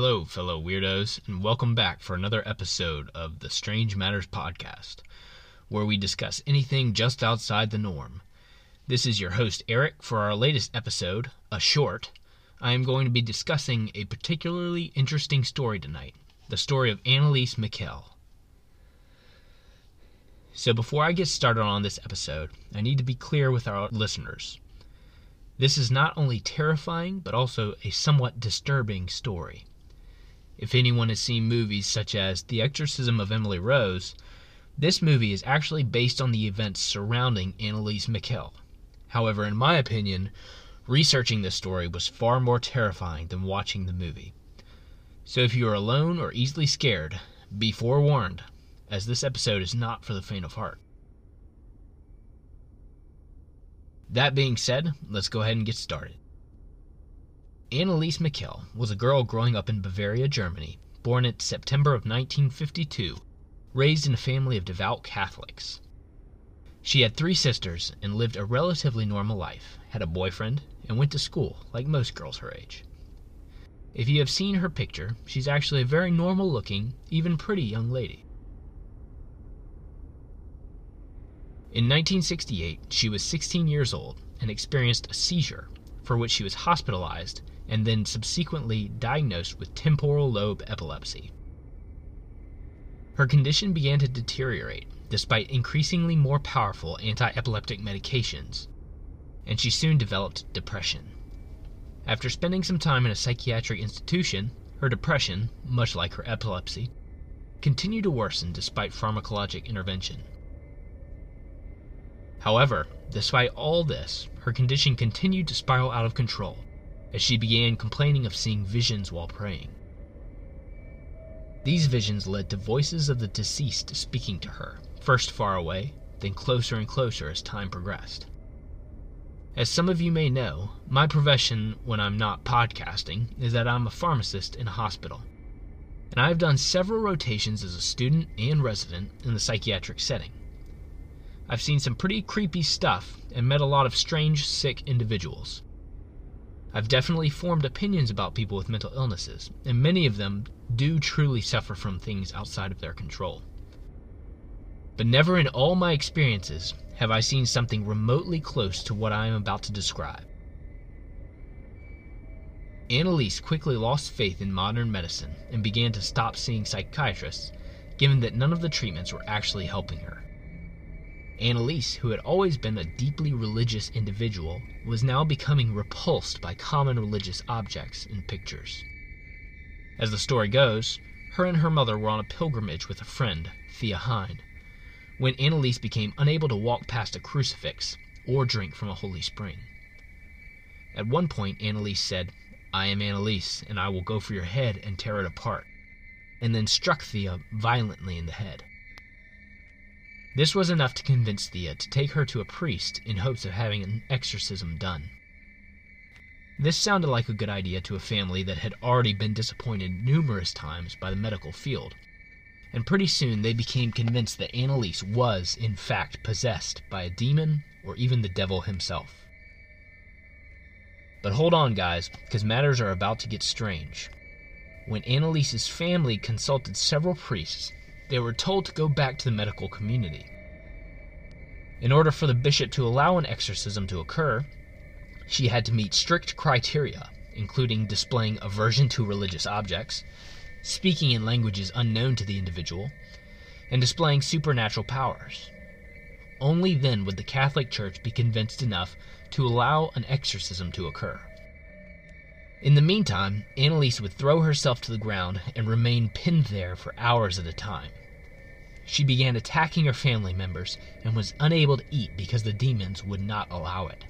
Hello, fellow weirdos, and welcome back for another episode of the Strange Matters Podcast, where we discuss anything just outside the norm. This is your host, Eric. For our latest episode, a short, I am going to be discussing a particularly interesting story tonight the story of Anneliese Michel. So, before I get started on this episode, I need to be clear with our listeners. This is not only terrifying, but also a somewhat disturbing story. If anyone has seen movies such as The Exorcism of Emily Rose, this movie is actually based on the events surrounding Anneliese Michel. However, in my opinion, researching this story was far more terrifying than watching the movie. So if you are alone or easily scared, be forewarned, as this episode is not for the faint of heart. That being said, let's go ahead and get started. Anneliese Michel was a girl growing up in Bavaria, Germany, born in September of 1952, raised in a family of devout Catholics. She had three sisters and lived a relatively normal life, had a boyfriend, and went to school like most girls her age. If you have seen her picture, she's actually a very normal looking, even pretty young lady. In 1968, she was 16 years old and experienced a seizure, for which she was hospitalized and then subsequently diagnosed with temporal lobe epilepsy. Her condition began to deteriorate despite increasingly more powerful anti epileptic medications, and she soon developed depression. After spending some time in a psychiatric institution, her depression, much like her epilepsy, continued to worsen despite pharmacologic intervention. However, despite all this, her condition continued to spiral out of control as she began complaining of seeing visions while praying. These visions led to voices of the deceased speaking to her, first far away, then closer and closer as time progressed. As some of you may know, my profession when I'm not podcasting is that I'm a pharmacist in a hospital. And I have done several rotations as a student and resident in the psychiatric setting. I've seen some pretty creepy stuff and met a lot of strange, sick individuals. I've definitely formed opinions about people with mental illnesses, and many of them do truly suffer from things outside of their control. But never in all my experiences have I seen something remotely close to what I am about to describe. Anneliese quickly lost faith in modern medicine and began to stop seeing psychiatrists, given that none of the treatments were actually helping her. Anneliese, who had always been a deeply religious individual, was now becoming repulsed by common religious objects and pictures. As the story goes, her and her mother were on a pilgrimage with a friend, Thea Hein, when Anneliese became unable to walk past a crucifix or drink from a holy spring. At one point, Anneliese said, I am Anneliese, and I will go for your head and tear it apart, and then struck Thea violently in the head. This was enough to convince Thea to take her to a priest in hopes of having an exorcism done. This sounded like a good idea to a family that had already been disappointed numerous times by the medical field, and pretty soon they became convinced that Anneliese was, in fact, possessed by a demon or even the devil himself. But hold on, guys, because matters are about to get strange. When Anneliese's family consulted several priests, they were told to go back to the medical community. In order for the bishop to allow an exorcism to occur, she had to meet strict criteria, including displaying aversion to religious objects, speaking in languages unknown to the individual, and displaying supernatural powers. Only then would the Catholic Church be convinced enough to allow an exorcism to occur. In the meantime, Anneliese would throw herself to the ground and remain pinned there for hours at a time. She began attacking her family members and was unable to eat because the demons would not allow it.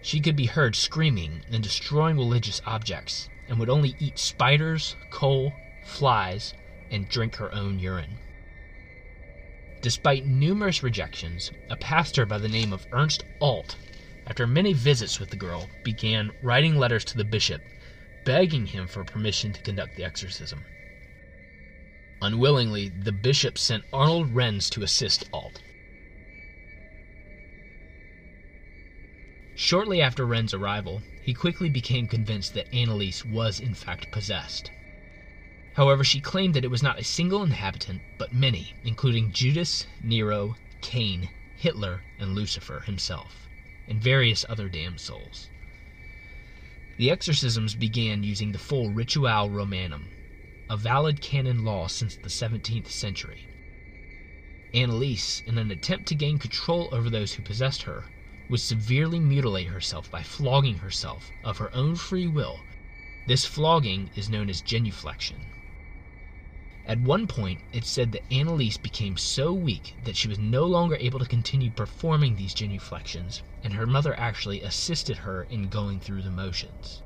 She could be heard screaming and destroying religious objects and would only eat spiders, coal, flies, and drink her own urine. Despite numerous rejections, a pastor by the name of Ernst Alt after many visits with the girl, began writing letters to the bishop, begging him for permission to conduct the exorcism. Unwillingly, the bishop sent Arnold Renz to assist Alt. Shortly after Renz's arrival, he quickly became convinced that Anneliese was in fact possessed. However, she claimed that it was not a single inhabitant, but many, including Judas, Nero, Cain, Hitler, and Lucifer himself, and various other damned souls. The exorcisms began using the full Rituale Romanum, a valid canon law since the 17th century. Anneliese, in an attempt to gain control over those who possessed her, would severely mutilate herself by flogging herself of her own free will. This flogging is known as genuflection. At one point, it said that Anneliese became so weak that she was no longer able to continue performing these genuflections, and her mother actually assisted her in going through the motions.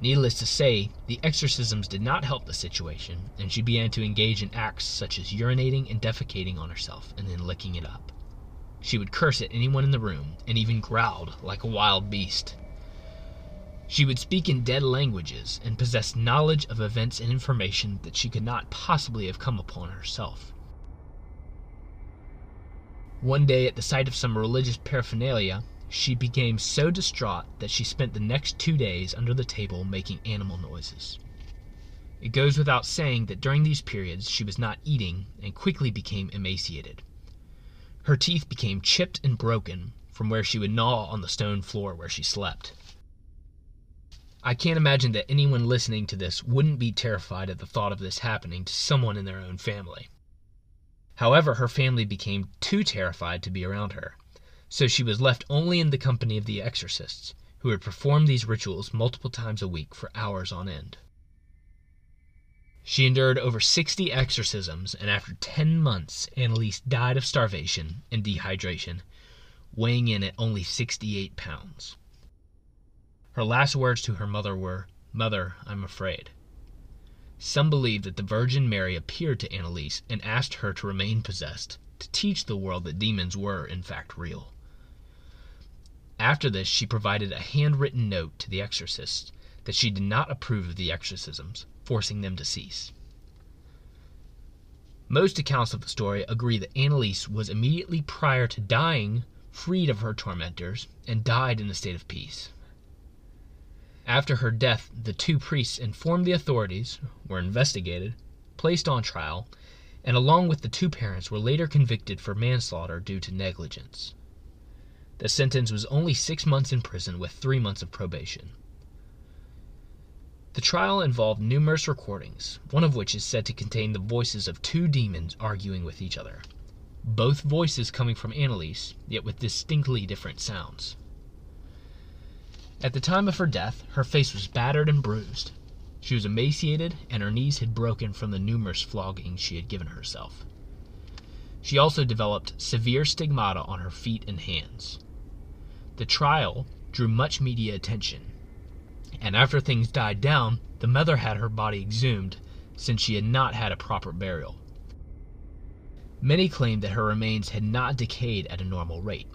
Needless to say, the exorcisms did not help the situation, and she began to engage in acts such as urinating and defecating on herself and then licking it up. She would curse at anyone in the room, and even growled like a wild beast. She would speak in dead languages and possess knowledge of events and information that she could not possibly have come upon herself. One day, at the sight of some religious paraphernalia, she became so distraught that she spent the next two days under the table making animal noises. It goes without saying that during these periods she was not eating and quickly became emaciated. Her teeth became chipped and broken from where she would gnaw on the stone floor where she slept. I can't imagine that anyone listening to this wouldn't be terrified at the thought of this happening to someone in their own family. However, her family became too terrified to be around her, so she was left only in the company of the exorcists, who would perform these rituals multiple times a week for hours on end. She endured over 60 exorcisms, and after 10 months, Anneliese died of starvation and dehydration, weighing in at only 68 pounds. Her last words to her mother were, Mother, I'm afraid. Some believe that the Virgin Mary appeared to Anneliese and asked her to remain possessed, to teach the world that demons were, in fact, real. After this, she provided a handwritten note to the exorcists that she did not approve of the exorcisms, forcing them to cease. Most accounts of the story agree that Anneliese was immediately prior to dying freed of her tormentors and died in a state of peace. After her death, the two priests informed the authorities, were investigated, placed on trial, and along with the two parents were later convicted for manslaughter due to negligence. The sentence was only six months in prison with three months of probation. The trial involved numerous recordings, one of which is said to contain the voices of two demons arguing with each other. Both voices coming from Anneliese, yet with distinctly different sounds. At the time of her death, her face was battered and bruised. She was emaciated, and her knees had broken from the numerous floggings she had given herself. She also developed severe stigmata on her feet and hands. The trial drew much media attention, and after things died down, the mother had her body exhumed since she had not had a proper burial. Many claimed that her remains had not decayed at a normal rate,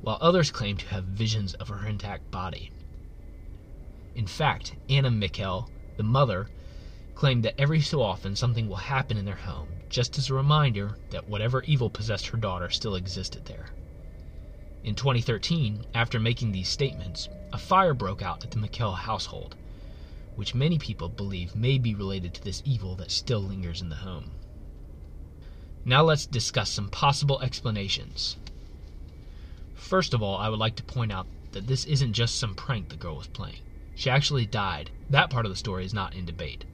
while others claimed to have visions of her intact body. In fact, Anna Michel, the mother, claimed that every so often something will happen in their home, just as a reminder that whatever evil possessed her daughter still existed there. In 2013, after making these statements, a fire broke out at the Michel household, which many people believe may be related to this evil that still lingers in the home. Now let's discuss some possible explanations. First of all, I would like to point out that this isn't just some prank the girl was playing. She actually died. That part of the story is not in debate.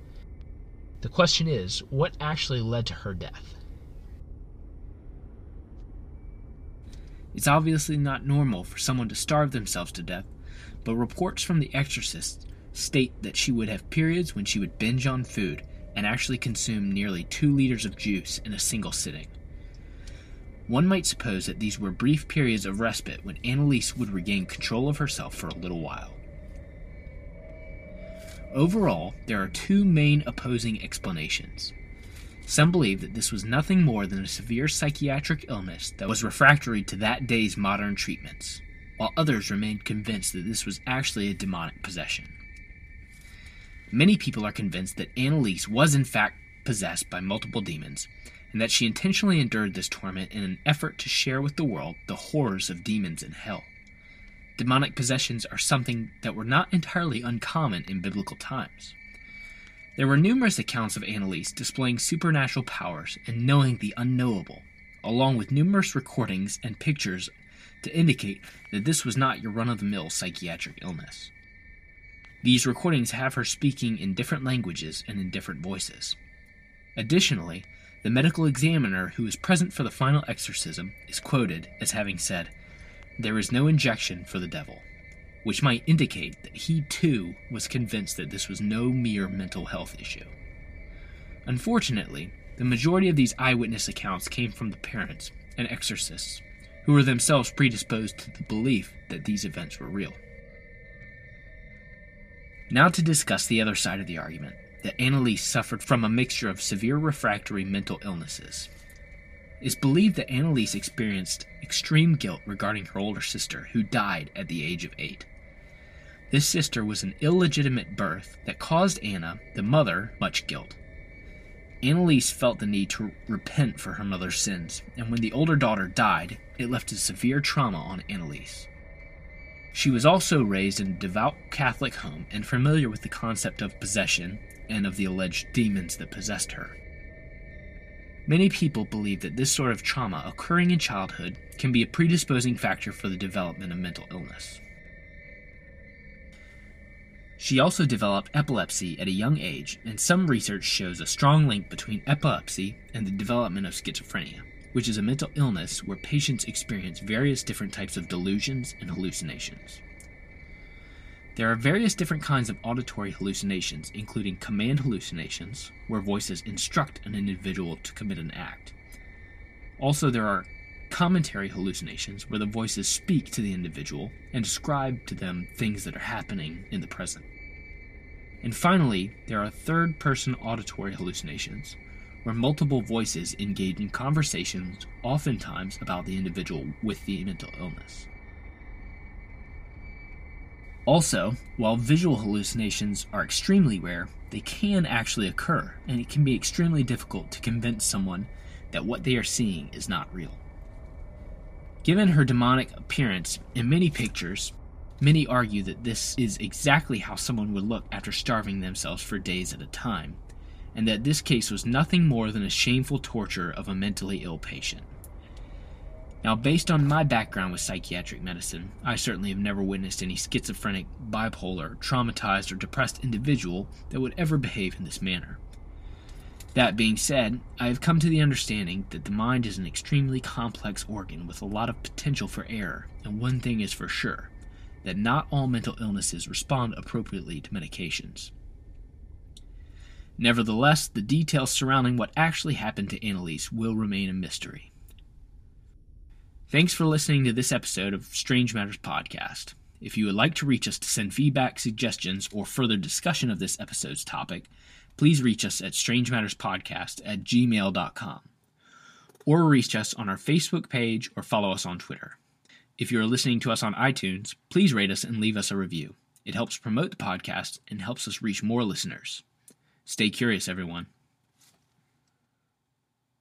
The question is, what actually led to her death? It's obviously not normal for someone to starve themselves to death, but reports from The Exorcist state that she would have periods when she would binge on food and actually consume nearly two liters of juice in a single sitting. One might suppose that these were brief periods of respite when Anneliese would regain control of herself for a little while. Overall, there are two main opposing explanations. Some believe that this was nothing more than a severe psychiatric illness that was refractory to that day's modern treatments, while others remained convinced that this was actually a demonic possession. Many people are convinced that Anneliese was in fact possessed by multiple demons, and that she intentionally endured this torment in an effort to share with the world the horrors of demons in hell. Demonic possessions are something that were not entirely uncommon in biblical times. There were numerous accounts of Anneliese displaying supernatural powers and knowing the unknowable, along with numerous recordings and pictures to indicate that this was not your run of the mill psychiatric illness. These recordings have her speaking in different languages and in different voices. Additionally, the medical examiner who was present for the final exorcism is quoted as having said, There is no injection for the devil which might indicate that he too was convinced that this was no mere mental health issue. Unfortunately, the majority of these eyewitness accounts came from the parents and exorcists, who were themselves predisposed to the belief that these events were real. Now, to discuss the other side of the argument that Anneliese suffered from a mixture of severe refractory mental illnesses. It's believed that Anneliese experienced extreme guilt regarding her older sister, who died at the age of eight. This sister was an illegitimate birth that caused Anna, the mother, much guilt. Anneliese felt the need to repent for her mother's sins, and when the older daughter died, it left a severe trauma on Anneliese. She was also raised in a devout Catholic home and familiar with the concept of possession and of the alleged demons that possessed her. Many people believe that this sort of trauma occurring in childhood can be a predisposing factor for the development of mental illness. She also developed epilepsy at a young age, and some research shows a strong link between epilepsy and the development of schizophrenia, which is a mental illness where patients experience various different types of delusions and hallucinations. There are various different kinds of auditory hallucinations, including command hallucinations, where voices instruct an individual to commit an act. Also, there are commentary hallucinations, where the voices speak to the individual and describe to them things that are happening in the present. And finally, there are third person auditory hallucinations, where multiple voices engage in conversations, oftentimes about the individual with the mental illness. Also, while visual hallucinations are extremely rare, they can actually occur, and it can be extremely difficult to convince someone that what they are seeing is not real. Given her demonic appearance in many pictures, Many argue that this is exactly how someone would look after starving themselves for days at a time, and that this case was nothing more than a shameful torture of a mentally ill patient. Now, based on my background with psychiatric medicine, I certainly have never witnessed any schizophrenic, bipolar, traumatized, or depressed individual that would ever behave in this manner. That being said, I have come to the understanding that the mind is an extremely complex organ with a lot of potential for error, and one thing is for sure that not all mental illnesses respond appropriately to medications. Nevertheless, the details surrounding what actually happened to Anneliese will remain a mystery. Thanks for listening to this episode of Strange Matters Podcast. If you would like to reach us to send feedback, suggestions, or further discussion of this episode's topic, please reach us at strangematterspodcast at gmail.com or reach us on our Facebook page or follow us on Twitter. If you are listening to us on iTunes, please rate us and leave us a review. It helps promote the podcast and helps us reach more listeners. Stay curious, everyone.